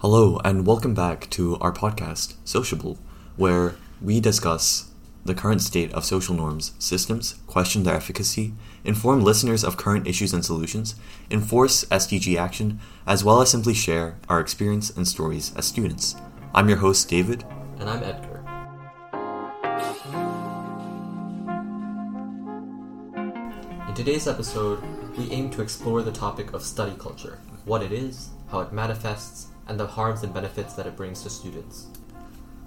Hello, and welcome back to our podcast, Sociable, where we discuss the current state of social norms, systems, question their efficacy, inform listeners of current issues and solutions, enforce SDG action, as well as simply share our experience and stories as students. I'm your host, David. And I'm Edgar. In today's episode, we aim to explore the topic of study culture what it is, how it manifests, and the harms and benefits that it brings to students.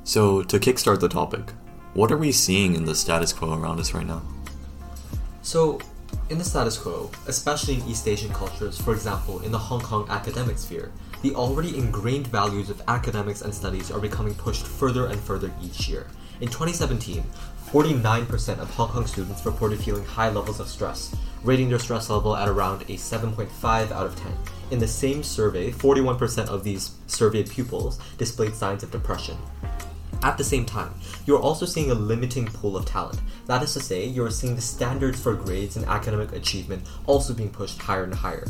So, to kickstart the topic, what are we seeing in the status quo around us right now? So, in the status quo, especially in East Asian cultures, for example, in the Hong Kong academic sphere, the already ingrained values of academics and studies are becoming pushed further and further each year. In 2017, 49% of Hong Kong students reported feeling high levels of stress, rating their stress level at around a 7.5 out of 10. In the same survey, 41% of these surveyed pupils displayed signs of depression. At the same time, you're also seeing a limiting pool of talent. That is to say, you're seeing the standards for grades and academic achievement also being pushed higher and higher.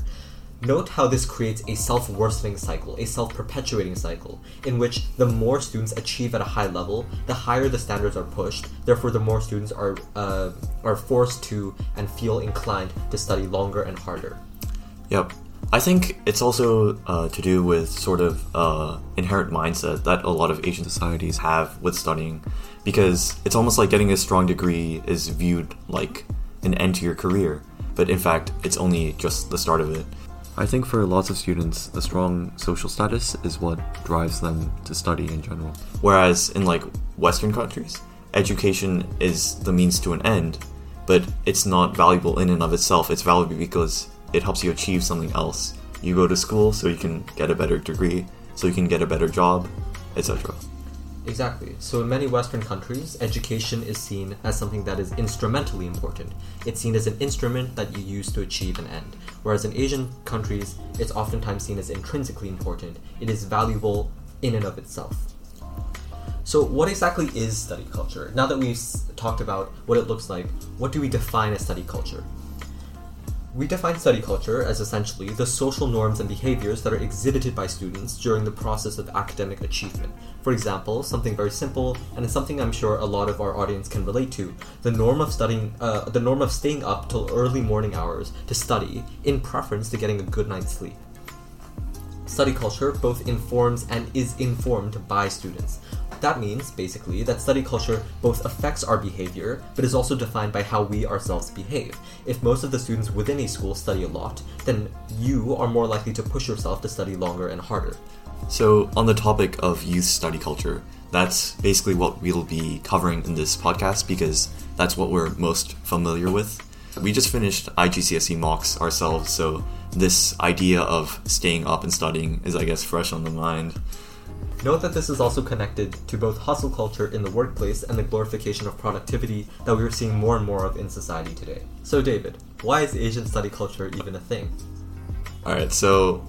Note how this creates a self worsening cycle, a self perpetuating cycle, in which the more students achieve at a high level, the higher the standards are pushed, therefore, the more students are, uh, are forced to and feel inclined to study longer and harder. Yep. I think it's also uh, to do with sort of uh, inherent mindset that a lot of Asian societies have with studying, because it's almost like getting a strong degree is viewed like an end to your career, but in fact, it's only just the start of it. I think for lots of students, a strong social status is what drives them to study in general. Whereas in like Western countries, education is the means to an end, but it's not valuable in and of itself. It's valuable because it helps you achieve something else. You go to school so you can get a better degree, so you can get a better job, etc. Exactly. So, in many Western countries, education is seen as something that is instrumentally important. It's seen as an instrument that you use to achieve an end. Whereas in Asian countries, it's oftentimes seen as intrinsically important. It is valuable in and of itself. So, what exactly is study culture? Now that we've talked about what it looks like, what do we define as study culture? We define study culture as essentially the social norms and behaviors that are exhibited by students during the process of academic achievement. For example, something very simple, and it's something I'm sure a lot of our audience can relate to: the norm of studying, uh, the norm of staying up till early morning hours to study, in preference to getting a good night's sleep. Study culture both informs and is informed by students. That means, basically, that study culture both affects our behavior, but is also defined by how we ourselves behave. If most of the students within a school study a lot, then you are more likely to push yourself to study longer and harder. So, on the topic of youth study culture, that's basically what we'll be covering in this podcast because that's what we're most familiar with. We just finished IGCSE mocks ourselves, so this idea of staying up and studying is, I guess, fresh on the mind. Note that this is also connected to both hustle culture in the workplace and the glorification of productivity that we are seeing more and more of in society today. So, David, why is Asian study culture even a thing? Alright, so,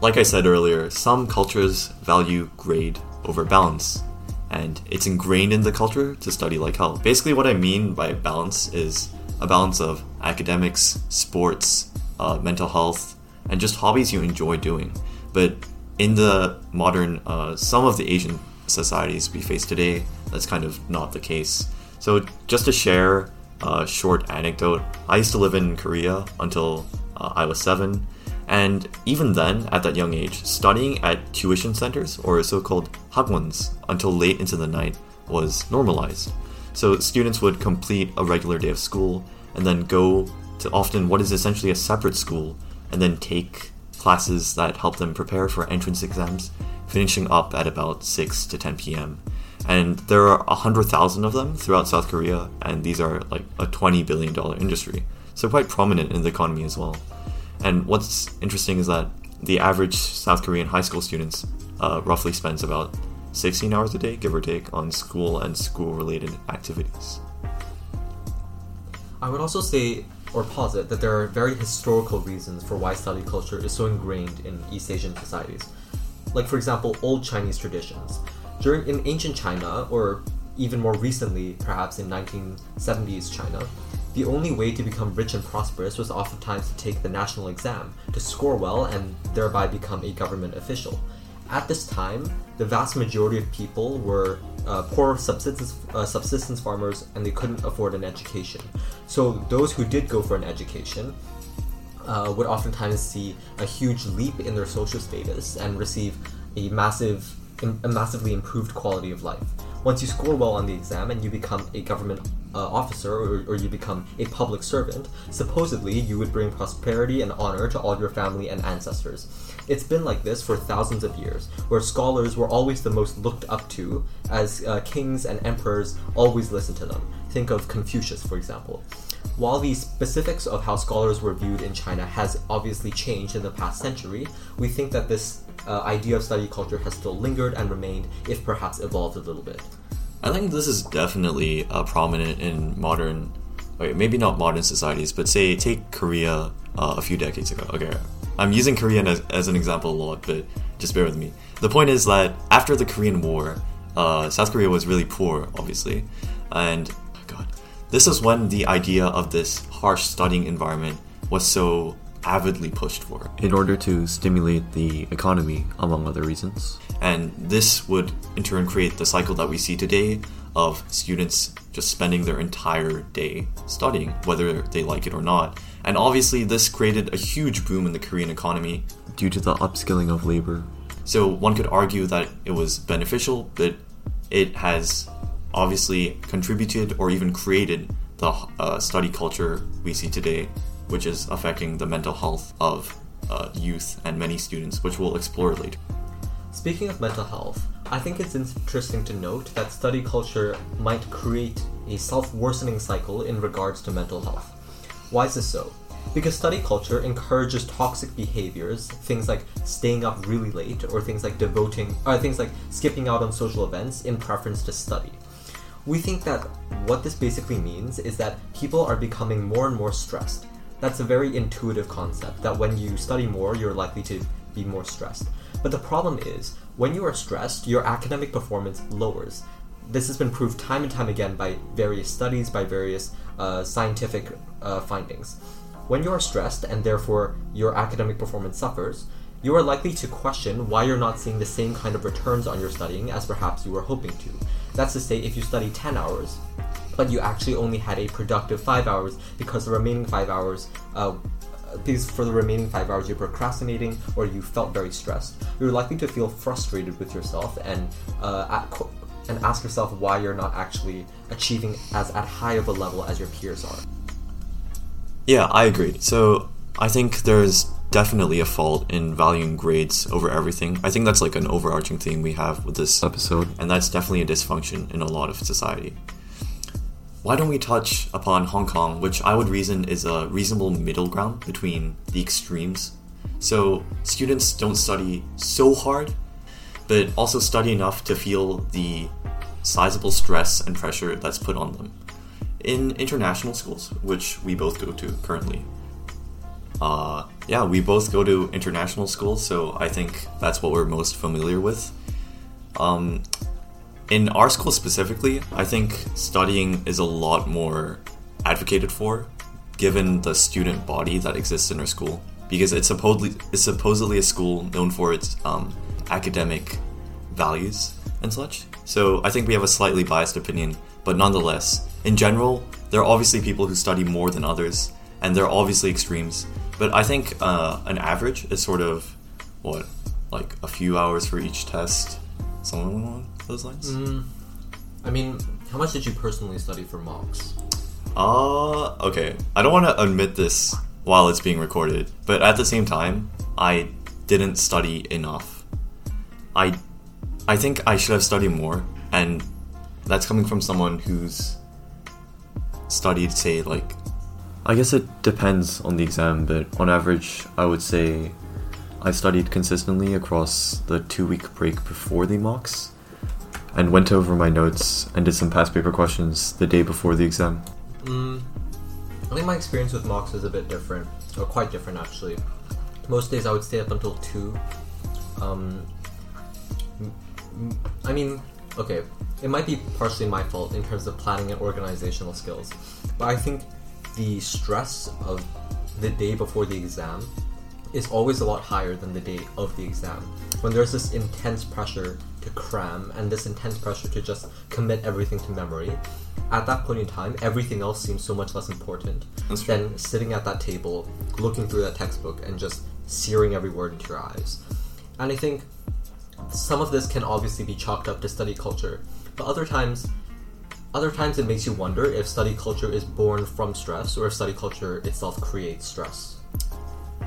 like I said earlier, some cultures value grade over balance, and it's ingrained in the culture to study like hell. Basically, what I mean by balance is a balance of academics, sports, uh, mental health, and just hobbies you enjoy doing. But in the modern, uh, some of the Asian societies we face today, that's kind of not the case. So, just to share a short anecdote, I used to live in Korea until uh, I was seven, and even then, at that young age, studying at tuition centers or so called hagwons until late into the night was normalized. So, students would complete a regular day of school and then go to often what is essentially a separate school and then take classes that help them prepare for entrance exams, finishing up at about 6 to 10 p.m. And there are 100,000 of them throughout South Korea, and these are like a $20 billion industry. So, quite prominent in the economy as well. And what's interesting is that the average South Korean high school students uh, roughly spends about 16 hours a day, give or take, on school and school related activities. I would also say or posit that there are very historical reasons for why study culture is so ingrained in East Asian societies. Like, for example, old Chinese traditions. During in ancient China, or even more recently, perhaps in 1970s China, the only way to become rich and prosperous was oftentimes to take the national exam, to score well, and thereby become a government official. At this time, the vast majority of people were uh, poor subsistence, uh, subsistence farmers and they couldn't afford an education. So, those who did go for an education uh, would oftentimes see a huge leap in their social status and receive a massive, a massively improved quality of life. Once you score well on the exam and you become a government uh, officer or, or you become a public servant, supposedly you would bring prosperity and honor to all your family and ancestors. It's been like this for thousands of years, where scholars were always the most looked up to, as uh, kings and emperors always listened to them. Think of Confucius, for example. While the specifics of how scholars were viewed in China has obviously changed in the past century, we think that this uh, idea of study culture has still lingered and remained, if perhaps evolved a little bit. I think this is definitely uh, prominent in modern, okay, maybe not modern societies, but say take Korea uh, a few decades ago. Okay, I'm using Korean as, as an example a lot, but just bear with me. The point is that after the Korean War, uh, South Korea was really poor, obviously, and this is when the idea of this harsh studying environment was so avidly pushed for in order to stimulate the economy, among other reasons. And this would in turn create the cycle that we see today of students just spending their entire day studying, whether they like it or not. And obviously, this created a huge boom in the Korean economy due to the upskilling of labor. So, one could argue that it was beneficial, but it has obviously contributed or even created the uh, study culture we see today which is affecting the mental health of uh, youth and many students, which we'll explore later. Speaking of mental health, I think it's interesting to note that study culture might create a self worsening cycle in regards to mental health. Why is this so? Because study culture encourages toxic behaviors, things like staying up really late, or things like devoting, or things like skipping out on social events in preference to study. We think that what this basically means is that people are becoming more and more stressed, that's a very intuitive concept that when you study more, you're likely to be more stressed. But the problem is, when you are stressed, your academic performance lowers. This has been proved time and time again by various studies, by various uh, scientific uh, findings. When you are stressed and therefore your academic performance suffers, you are likely to question why you're not seeing the same kind of returns on your studying as perhaps you were hoping to. That's to say, if you study 10 hours, but you actually only had a productive five hours because the remaining five hours uh, because for the remaining five hours you're procrastinating or you felt very stressed, you're likely to feel frustrated with yourself and uh, at, and ask yourself why you're not actually achieving as at high of a level as your peers are. Yeah, I agree. So I think there's definitely a fault in valuing grades over everything. I think that's like an overarching theme we have with this episode, and that's definitely a dysfunction in a lot of society why don't we touch upon Hong Kong, which I would reason is a reasonable middle ground between the extremes. So students don't study so hard, but also study enough to feel the sizable stress and pressure that's put on them. In international schools, which we both go to currently, uh, yeah, we both go to international schools, so I think that's what we're most familiar with. Um, in our school specifically, I think studying is a lot more advocated for given the student body that exists in our school because it's supposedly it's supposedly a school known for its um, academic values and such. So I think we have a slightly biased opinion, but nonetheless, in general, there are obviously people who study more than others, and there are obviously extremes. But I think uh, an average is sort of what, like a few hours for each test, something along those lines? Mm, I mean, how much did you personally study for mocks? Uh, okay. I don't want to admit this while it's being recorded, but at the same time, I didn't study enough. I, I think I should have studied more, and that's coming from someone who's studied, say, like. I guess it depends on the exam, but on average, I would say I studied consistently across the two week break before the mocks and went over my notes and did some past paper questions the day before the exam. Mm, I think my experience with mocks is a bit different, or quite different actually. Most days I would stay up until 2. Um, I mean, okay, it might be partially my fault in terms of planning and organizational skills, but I think the stress of the day before the exam is always a lot higher than the day of the exam. When there's this intense pressure to cram and this intense pressure to just commit everything to memory, at that point in time, everything else seems so much less important That's true. than sitting at that table, looking through that textbook, and just searing every word into your eyes. And I think some of this can obviously be chalked up to study culture, but other times, other times it makes you wonder if study culture is born from stress or if study culture itself creates stress.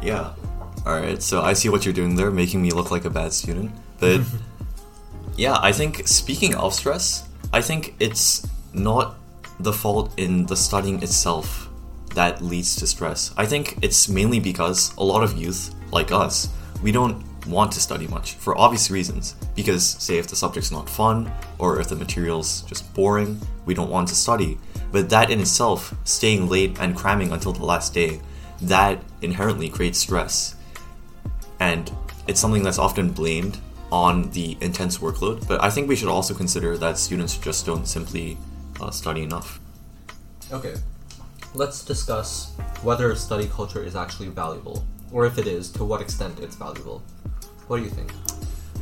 Yeah. Alright, so I see what you're doing there, making me look like a bad student. But yeah, I think speaking of stress, I think it's not the fault in the studying itself that leads to stress. I think it's mainly because a lot of youth, like us, we don't want to study much for obvious reasons. Because, say, if the subject's not fun or if the material's just boring, we don't want to study. But that in itself, staying late and cramming until the last day, that inherently creates stress. And it's something that's often blamed on the intense workload. But I think we should also consider that students just don't simply uh, study enough. Okay, let's discuss whether study culture is actually valuable, or if it is, to what extent it's valuable. What do you think?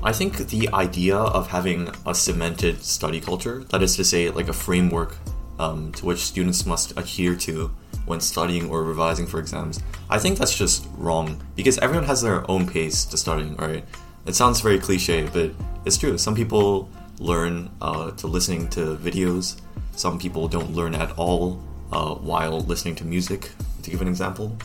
I think the idea of having a cemented study culture, that is to say, like a framework um, to which students must adhere to when studying or revising for exams, I think that's just wrong because everyone has their own pace to studying, right? It sounds very cliche, but it's true. Some people learn uh, to listening to videos, some people don't learn at all uh, while listening to music, to give an example.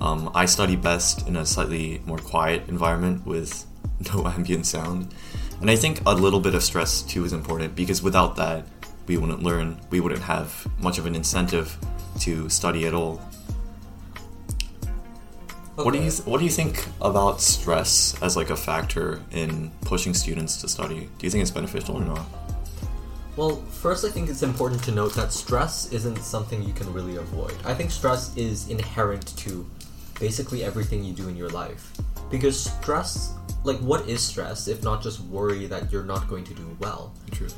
Um, I study best in a slightly more quiet environment with no ambient sound. And I think a little bit of stress too is important because without that, we wouldn't learn, we wouldn't have much of an incentive to study at all. What do you th- what do you think about stress as like a factor in pushing students to study? Do you think it's beneficial or not? Well, first, I think it's important to note that stress isn't something you can really avoid. I think stress is inherent to basically everything you do in your life. Because stress, like, what is stress if not just worry that you're not going to do well? True.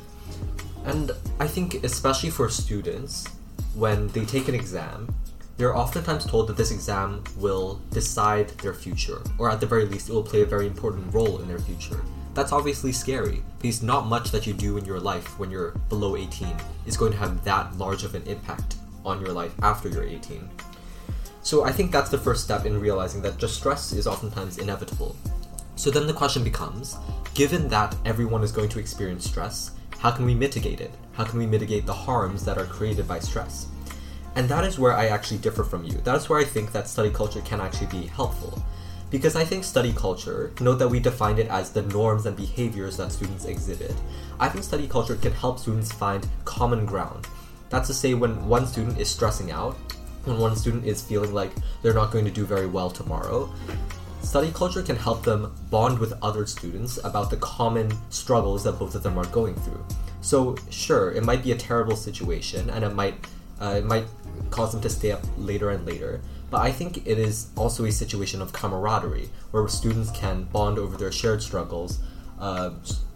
And I think, especially for students, when they take an exam, they're oftentimes told that this exam will decide their future, or at the very least, it will play a very important role in their future. That's obviously scary, because not much that you do in your life when you're below 18 is going to have that large of an impact on your life after you're 18. So I think that's the first step in realizing that just stress is oftentimes inevitable. So then the question becomes given that everyone is going to experience stress, how can we mitigate it? How can we mitigate the harms that are created by stress? And that is where I actually differ from you. That is where I think that study culture can actually be helpful. Because I think study culture, note that we defined it as the norms and behaviors that students exhibit. I think study culture can help students find common ground. That's to say, when one student is stressing out, when one student is feeling like they're not going to do very well tomorrow, study culture can help them bond with other students about the common struggles that both of them are going through. So, sure, it might be a terrible situation and it might uh, it might cause them to stay up later and later. But I think it is also a situation of camaraderie where students can bond over their shared struggles, uh,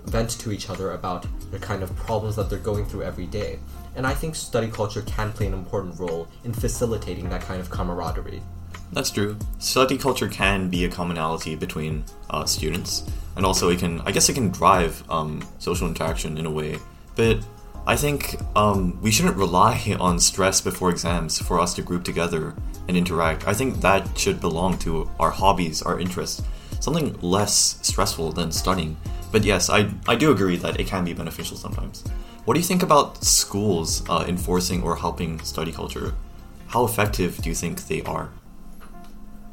vent to each other about the kind of problems that they're going through every day. And I think study culture can play an important role in facilitating that kind of camaraderie. That's true. Study culture can be a commonality between uh, students, and also it can, I guess, it can drive um, social interaction in a way. But I think um, we shouldn't rely on stress before exams for us to group together and interact. I think that should belong to our hobbies, our interests, something less stressful than studying. But yes, I, I do agree that it can be beneficial sometimes. What do you think about schools uh, enforcing or helping study culture? How effective do you think they are?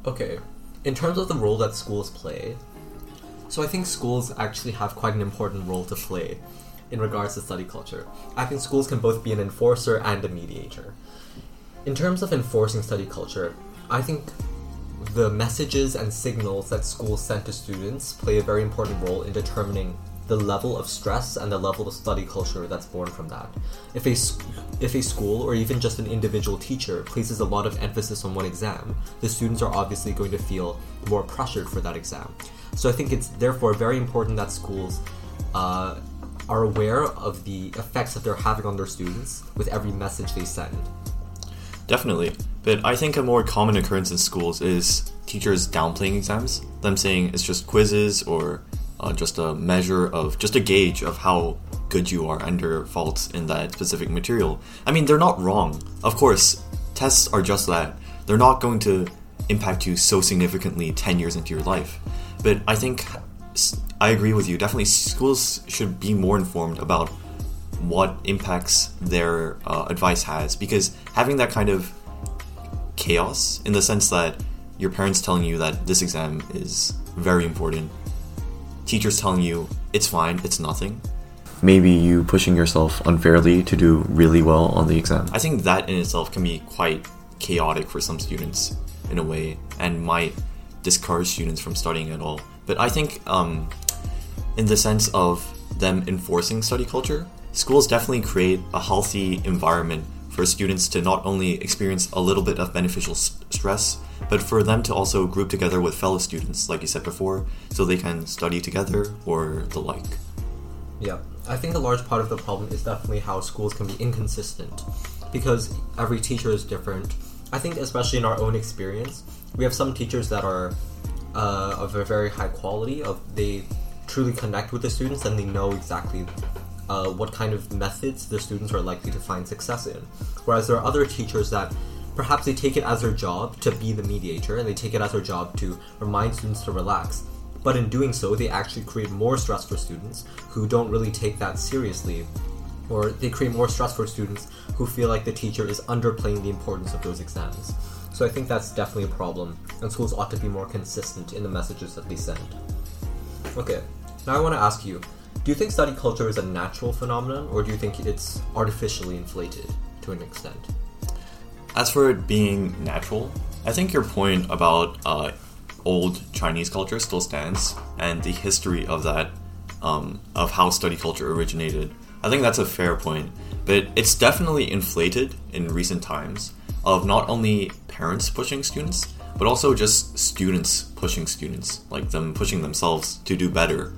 Okay, in terms of the role that schools play, so I think schools actually have quite an important role to play in regards to study culture. I think schools can both be an enforcer and a mediator. In terms of enforcing study culture, I think the messages and signals that schools send to students play a very important role in determining the level of stress and the level of study culture that's born from that. If a, if a school or even just an individual teacher places a lot of emphasis on one exam, the students are obviously going to feel more pressured for that exam. So I think it's therefore very important that schools uh, are aware of the effects that they're having on their students with every message they send. Definitely. But I think a more common occurrence in schools is teachers downplaying exams, them saying it's just quizzes or uh, just a measure of, just a gauge of how good you are under faults in that specific material. I mean, they're not wrong. Of course, tests are just that. They're not going to impact you so significantly 10 years into your life. But I think I agree with you. Definitely, schools should be more informed about what impacts their uh, advice has because having that kind of chaos in the sense that your parents telling you that this exam is very important, teachers telling you it's fine, it's nothing. Maybe you pushing yourself unfairly to do really well on the exam. I think that in itself can be quite chaotic for some students in a way and might discourage students from studying at all. But I think, um, in the sense of them enforcing study culture, schools definitely create a healthy environment for students to not only experience a little bit of beneficial stress, but for them to also group together with fellow students, like you said before, so they can study together or the like. Yeah, I think a large part of the problem is definitely how schools can be inconsistent because every teacher is different. I think, especially in our own experience, we have some teachers that are uh, of a very high quality. Of they truly connect with the students and they know exactly uh, what kind of methods the students are likely to find success in. Whereas there are other teachers that perhaps they take it as their job to be the mediator and they take it as their job to remind students to relax. But in doing so, they actually create more stress for students who don't really take that seriously. Or they create more stress for students who feel like the teacher is underplaying the importance of those exams. So I think that's definitely a problem, and schools ought to be more consistent in the messages that they send. Okay, now I want to ask you do you think study culture is a natural phenomenon, or do you think it's artificially inflated to an extent? As for it being natural, I think your point about uh, old Chinese culture still stands, and the history of that, um, of how study culture originated. I think that's a fair point, but it's definitely inflated in recent times of not only parents pushing students, but also just students pushing students, like them pushing themselves to do better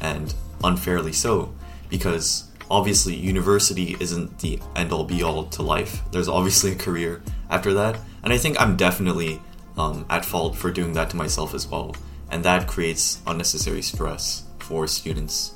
and unfairly so, because obviously university isn't the end all be all to life. There's obviously a career after that, and I think I'm definitely um, at fault for doing that to myself as well, and that creates unnecessary stress for students.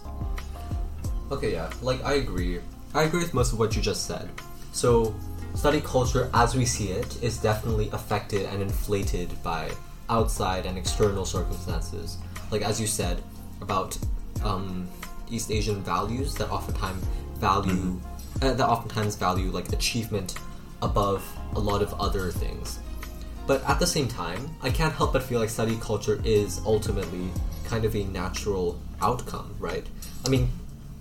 Okay, yeah, like I agree. I agree with most of what you just said. So, study culture as we see it is definitely affected and inflated by outside and external circumstances. Like as you said about um, East Asian values that oftentimes value mm-hmm. uh, that oftentimes value like achievement above a lot of other things. But at the same time, I can't help but feel like study culture is ultimately kind of a natural outcome, right? I mean,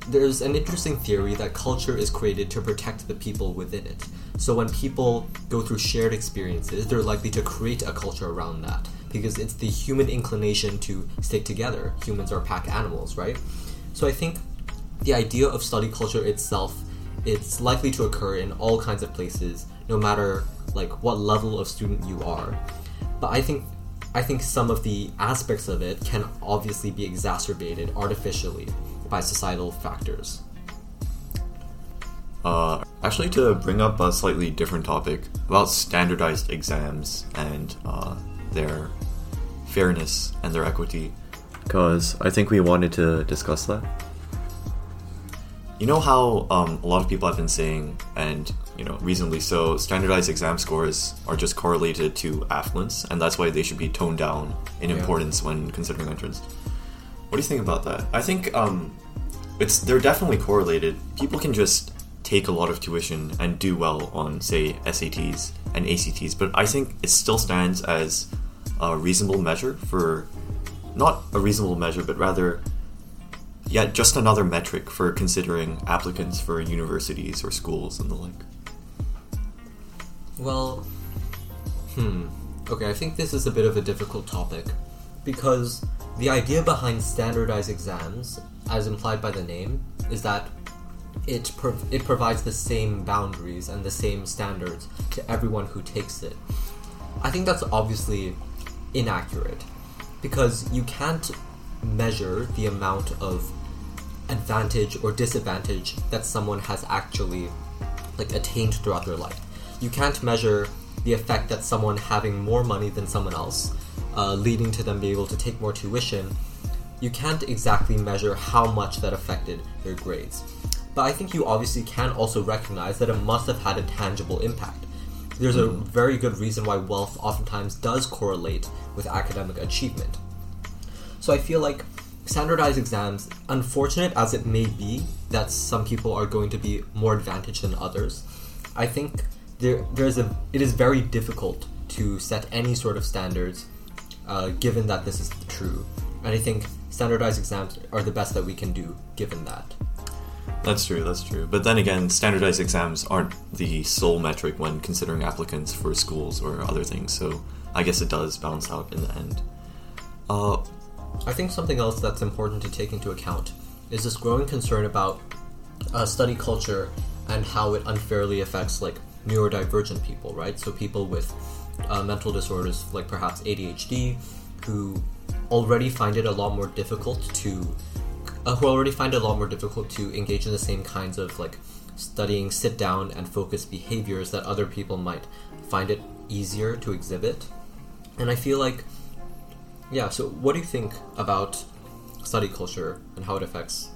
there's an interesting theory that culture is created to protect the people within it. So when people go through shared experiences, they're likely to create a culture around that because it's the human inclination to stick together. Humans are pack animals, right? So I think the idea of study culture itself it's likely to occur in all kinds of places no matter like what level of student you are. But I think I think some of the aspects of it can obviously be exacerbated artificially by societal factors. Uh, actually, to bring up a slightly different topic about standardized exams and uh, their fairness and their equity. Because I think we wanted to discuss that. You know how um, a lot of people have been saying, and you know, reasonably so, standardized exam scores are just correlated to affluence, and that's why they should be toned down in yeah. importance when considering entrance. What do you think about that? I think um, it's they're definitely correlated. People can just take a lot of tuition and do well on, say, SATs and ACTs, but I think it still stands as a reasonable measure for not a reasonable measure, but rather yeah, just another metric for considering applicants for universities or schools and the like. Well, hmm. Okay, I think this is a bit of a difficult topic because the idea behind standardized exams, as implied by the name, is that it it provides the same boundaries and the same standards to everyone who takes it. I think that's obviously inaccurate because you can't measure the amount of advantage or disadvantage that someone has actually like attained throughout their life. You can't measure the effect that someone having more money than someone else, uh, leading to them being able to take more tuition, you can't exactly measure how much that affected their grades. But I think you obviously can also recognize that it must have had a tangible impact. There's a very good reason why wealth oftentimes does correlate with academic achievement. So I feel like standardized exams, unfortunate as it may be that some people are going to be more advantaged than others, I think there there's a it is very difficult to set any sort of standards uh, given that this is true. And I think standardized exams are the best that we can do given that. That's true, that's true. But then again, standardized exams aren't the sole metric when considering applicants for schools or other things, so I guess it does balance out in the end. Uh, I think something else that's important to take into account is this growing concern about uh, study culture and how it unfairly affects like neurodivergent people, right? So people with uh, mental disorders like perhaps ADHD, who already find it a lot more difficult to, uh, who already find it a lot more difficult to engage in the same kinds of like studying, sit down and focus behaviors that other people might find it easier to exhibit. And I feel like, yeah. So what do you think about study culture and how it affects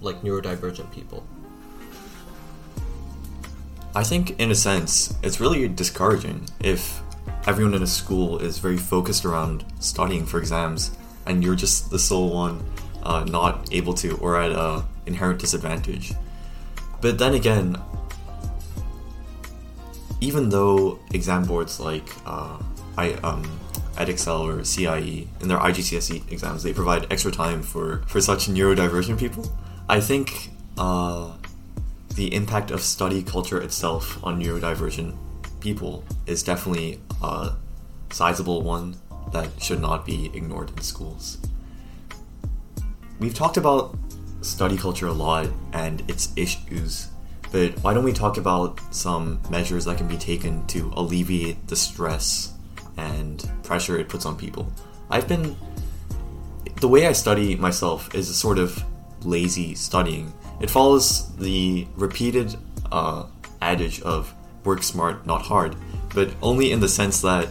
like neurodivergent people? I think, in a sense, it's really discouraging if everyone in a school is very focused around studying for exams and you're just the sole one uh, not able to or at a inherent disadvantage. But then again, even though exam boards like uh, I um, Edexcel or CIE in their IGCSE exams they provide extra time for for such neurodivergent people, I think uh, the impact of study culture itself on neurodivergent people is definitely a sizable one that should not be ignored in schools. We've talked about study culture a lot and its issues, but why don't we talk about some measures that can be taken to alleviate the stress and pressure it puts on people? I've been. The way I study myself is a sort of lazy studying it follows the repeated uh, adage of work smart, not hard, but only in the sense that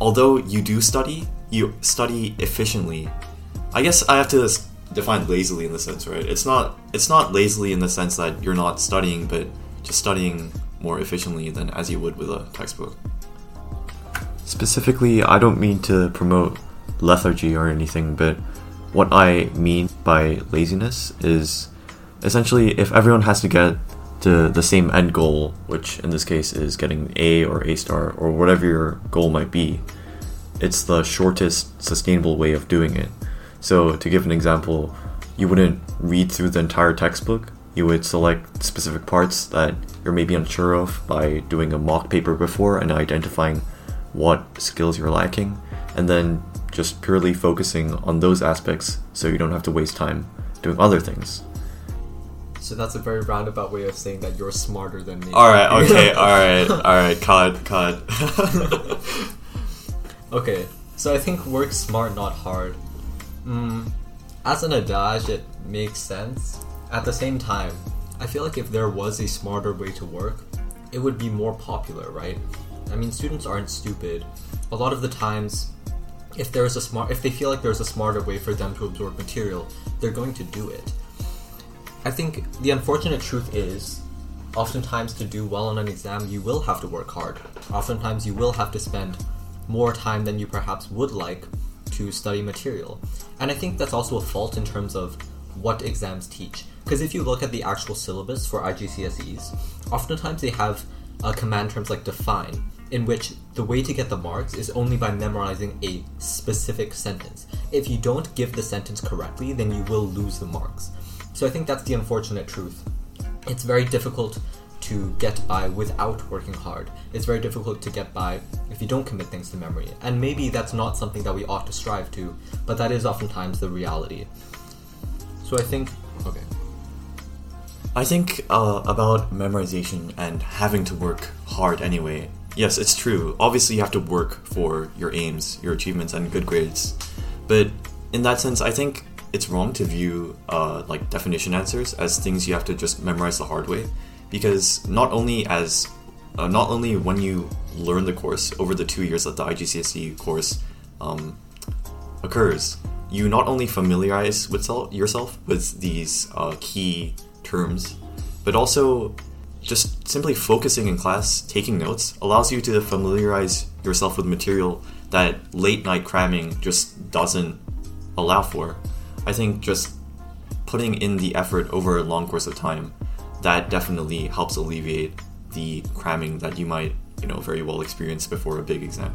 although you do study, you study efficiently. I guess I have to define lazily in the sense, right? It's not it's not lazily in the sense that you're not studying, but just studying more efficiently than as you would with a textbook. Specifically, I don't mean to promote lethargy or anything, but what I mean by laziness is essentially, if everyone has to get to the same end goal, which in this case is getting A or A star or whatever your goal might be, it's the shortest sustainable way of doing it. So, to give an example, you wouldn't read through the entire textbook. You would select specific parts that you're maybe unsure of by doing a mock paper before and identifying what skills you're lacking, and then just purely focusing on those aspects so you don't have to waste time doing other things. So that's a very roundabout way of saying that you're smarter than me. All right. Okay. all right. All right. Cut. Cut. okay. So I think work smart, not hard. Mm, as an adage, it makes sense. At the same time, I feel like if there was a smarter way to work, it would be more popular, right? I mean, students aren't stupid. A lot of the times, if there's a smart, if they feel like there's a smarter way for them to absorb material, they're going to do it. I think the unfortunate truth is, oftentimes to do well on an exam, you will have to work hard. Oftentimes, you will have to spend more time than you perhaps would like to study material. And I think that's also a fault in terms of what exams teach. Because if you look at the actual syllabus for IGCSEs, oftentimes they have uh, command terms like define, in which the way to get the marks is only by memorizing a specific sentence. If you don't give the sentence correctly, then you will lose the marks. So I think that's the unfortunate truth. It's very difficult to get by without working hard. It's very difficult to get by if you don't commit things to memory. And maybe that's not something that we ought to strive to, but that is oftentimes the reality. So I think, okay. I think uh, about memorization and having to work hard anyway. Yes, it's true. Obviously, you have to work for your aims, your achievements, and good grades. But in that sense, I think it's wrong to view uh, like definition answers as things you have to just memorize the hard way, because not only as uh, not only when you learn the course over the two years that the IGCSE course um, occurs, you not only familiarize with sel- yourself with these uh, key terms, but also just simply focusing in class, taking notes, allows you to familiarize yourself with material that late night cramming just doesn't allow for. I think just putting in the effort over a long course of time, that definitely helps alleviate the cramming that you might, you know, very well experience before a big exam.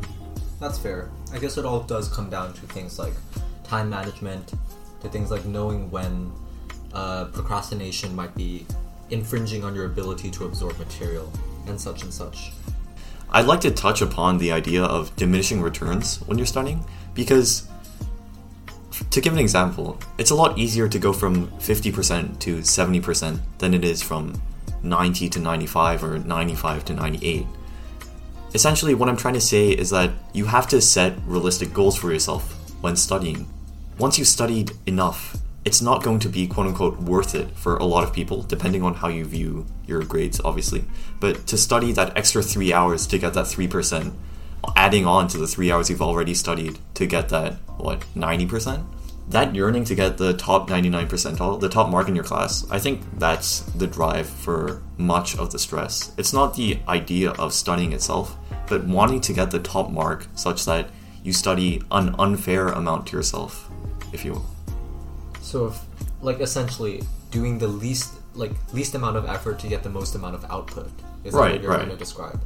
That's fair. I guess it all does come down to things like time management, to things like knowing when uh, procrastination might be infringing on your ability to absorb material, and such and such. I'd like to touch upon the idea of diminishing returns when you're studying because to give an example, it's a lot easier to go from 50% to 70% than it is from 90 to 95 or 95 to 98. Essentially, what I'm trying to say is that you have to set realistic goals for yourself when studying. Once you've studied enough, it's not going to be quote unquote worth it for a lot of people, depending on how you view your grades, obviously. But to study that extra three hours to get that 3%, adding on to the three hours you've already studied to get that, what, 90%? That yearning to get the top 99 percentile, the top mark in your class, I think that's the drive for much of the stress. It's not the idea of studying itself, but wanting to get the top mark such that you study an unfair amount to yourself, if you will. So, if, like essentially doing the least like least amount of effort to get the most amount of output is Right, what you're right. going to describe.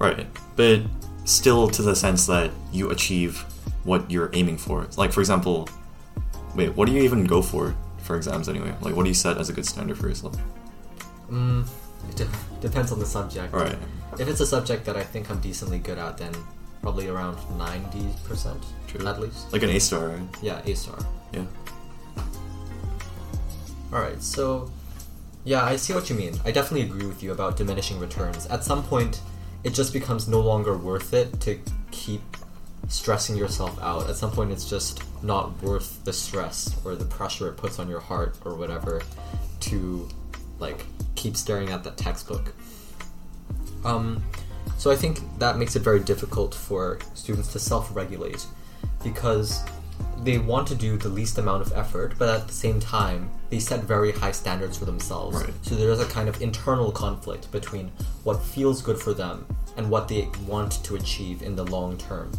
Right. But still to the sense that you achieve what you're aiming for. Like, for example, wait, what do you even go for for exams anyway? Like, what do you set as a good standard for yourself? Mm, it de- depends on the subject. Right. If it's a subject that I think I'm decently good at, then probably around ninety percent True. at least. Like an A star, right? Yeah, A star. Yeah. All right, so yeah, I see what you mean. I definitely agree with you about diminishing returns. At some point, it just becomes no longer worth it to keep stressing yourself out. At some point, it's just not worth the stress or the pressure it puts on your heart or whatever to like keep staring at that textbook. Um, so I think that makes it very difficult for students to self-regulate because they want to do the least amount of effort, but at the same time, they set very high standards for themselves. Right. So there's a kind of internal conflict between what feels good for them and what they want to achieve in the long term.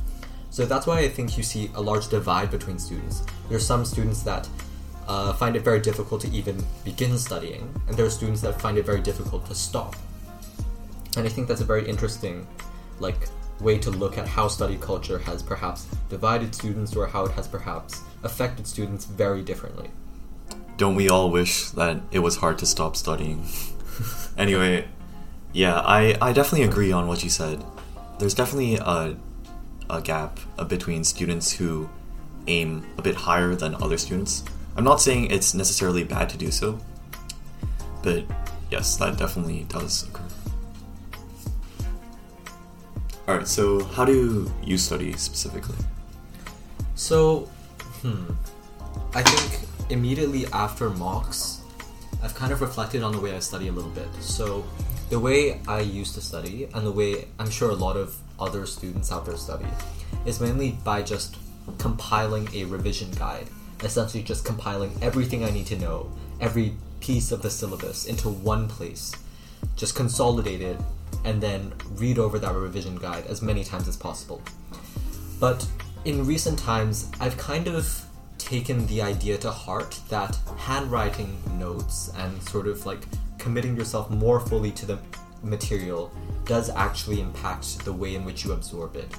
So that's why I think you see a large divide between students. There's some students that uh, find it very difficult to even begin studying, and there are students that find it very difficult to stop. And I think that's a very interesting, like, way to look at how study culture has perhaps divided students or how it has perhaps affected students very differently. Don't we all wish that it was hard to stop studying? anyway, yeah, I, I definitely agree on what you said. There's definitely a, a gap uh, between students who aim a bit higher than other students. I'm not saying it's necessarily bad to do so, but yes, that definitely does occur. Alright, so how do you study specifically? So, hmm, I think immediately after mocks, I've kind of reflected on the way I study a little bit. So, the way I used to study, and the way I'm sure a lot of other students out there study, is mainly by just compiling a revision guide. Essentially, just compiling everything I need to know, every piece of the syllabus into one place, just consolidate it, and then read over that revision guide as many times as possible. But in recent times, I've kind of taken the idea to heart that handwriting notes and sort of like committing yourself more fully to the material does actually impact the way in which you absorb it.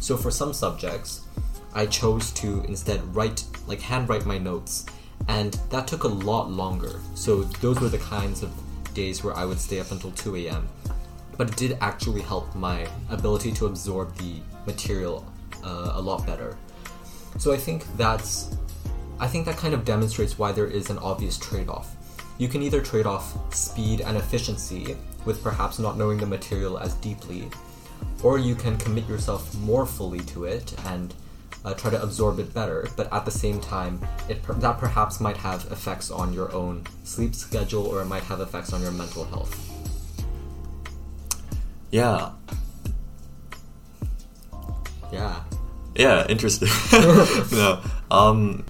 So for some subjects, I chose to instead write, like handwrite my notes, and that took a lot longer. So those were the kinds of days where I would stay up until 2 a.m but it did actually help my ability to absorb the material uh, a lot better. So I think that's I think that kind of demonstrates why there is an obvious trade-off. You can either trade off speed and efficiency with perhaps not knowing the material as deeply, or you can commit yourself more fully to it and uh, try to absorb it better, but at the same time, it per- that perhaps might have effects on your own sleep schedule or it might have effects on your mental health. Yeah, Yeah. Yeah, interesting. no. Um,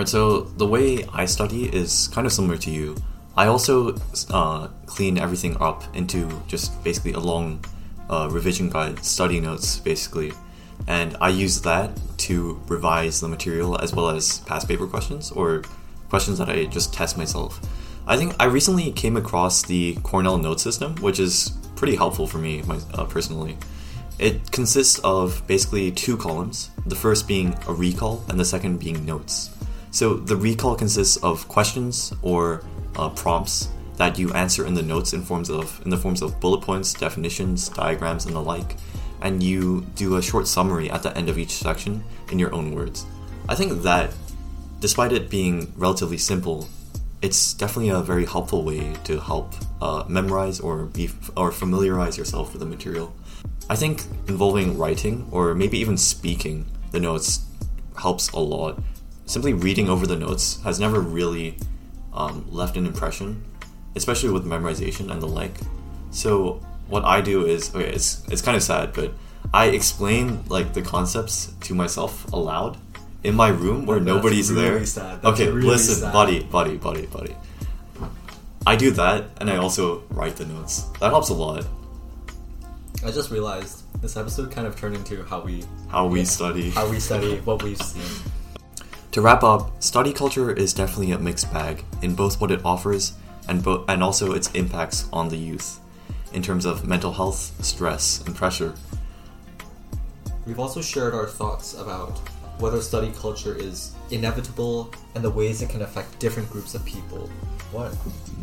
right, so the way I study is kind of similar to you. I also uh, clean everything up into just basically a long uh, revision guide, study notes, basically. And I use that to revise the material as well as past paper questions or questions that I just test myself. I think I recently came across the Cornell note system, which is pretty helpful for me my, uh, personally. It consists of basically two columns, the first being a recall and the second being notes. So the recall consists of questions or uh, prompts that you answer in the notes in forms of in the forms of bullet points, definitions, diagrams, and the like, and you do a short summary at the end of each section in your own words. I think that, despite it being relatively simple, it's definitely a very helpful way to help uh, memorize or be or familiarize yourself with the material. I think involving writing or maybe even speaking the notes helps a lot. Simply reading over the notes has never really um, left an impression, especially with memorization and the like. So what I do is okay, it's it's kind of sad, but I explain like the concepts to myself aloud in my room where That's nobody's really there. sad. That's Okay, really listen, sad. buddy, buddy, buddy, buddy. I do that, and I also write the notes. That helps a lot. I just realized this episode kind of turned into how we How we study. how we study what we've seen. To wrap up, study culture is definitely a mixed bag in both what it offers and bo- and also its impacts on the youth in terms of mental health, stress, and pressure. We've also shared our thoughts about whether study culture is inevitable and the ways it can affect different groups of people. What?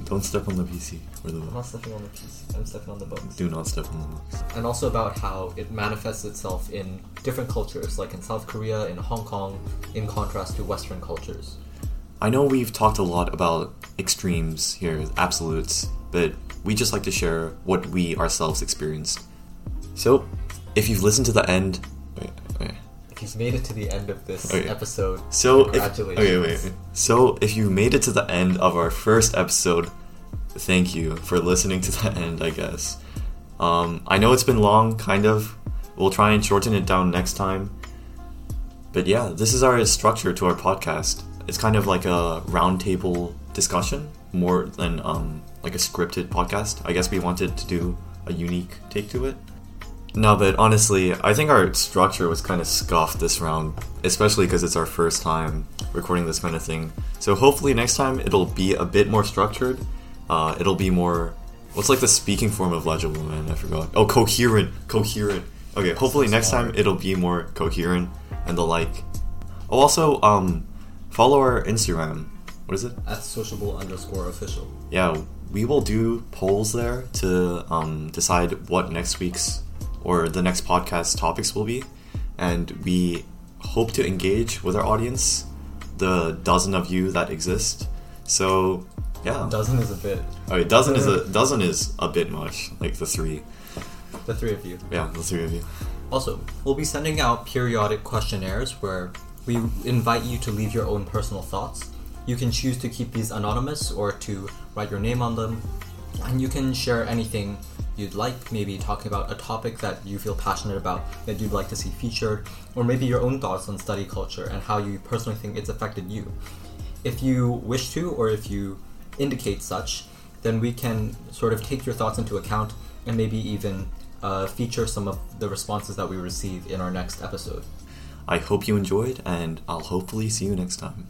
Don't step on the PC or the I'm not stepping on the PC. I'm stepping on the books. Do not step on the books. and also about how it manifests itself in different cultures, like in South Korea, in Hong Kong, in contrast to Western cultures. I know we've talked a lot about extremes here, absolutes, but we just like to share what we ourselves experienced. So, if you've listened to the end, wait, wait. If you've made it to the end of this Okay. episode, So, if, congratulations. okay, wait, wait. So, if you made it to the end of our first episode, thank you for listening to the end. I guess. Um, I know it's been long, kind of. We'll try and shorten it down next time. But yeah, this is our structure to our podcast. It's kind of like a roundtable discussion more than um, like a scripted podcast. I guess we wanted to do a unique take to it. No, but honestly, I think our structure was kind of scuffed this round, especially because it's our first time recording this kind of thing. So hopefully next time it'll be a bit more structured. Uh, it'll be more. What's like the speaking form of legible, man? I forgot. Oh, coherent, coherent. Okay, hopefully next time it'll be more coherent and the like. Oh, also, um, follow our Instagram. What is it? at sociable underscore official. yeah, we will do polls there to um, decide what next week's or the next podcast topics will be, and we hope to engage with our audience, the dozen of you that exist. So, yeah, Dozen is a bit. okay, dozen is a uh-huh. dozen is a bit much, like the three. The three of you. Yeah, the three of you. Also, we'll be sending out periodic questionnaires where we invite you to leave your own personal thoughts. You can choose to keep these anonymous or to write your name on them. And you can share anything you'd like, maybe talking about a topic that you feel passionate about that you'd like to see featured, or maybe your own thoughts on study culture and how you personally think it's affected you. If you wish to, or if you indicate such, then we can sort of take your thoughts into account and maybe even uh, feature some of the responses that we receive in our next episode. I hope you enjoyed, and I'll hopefully see you next time.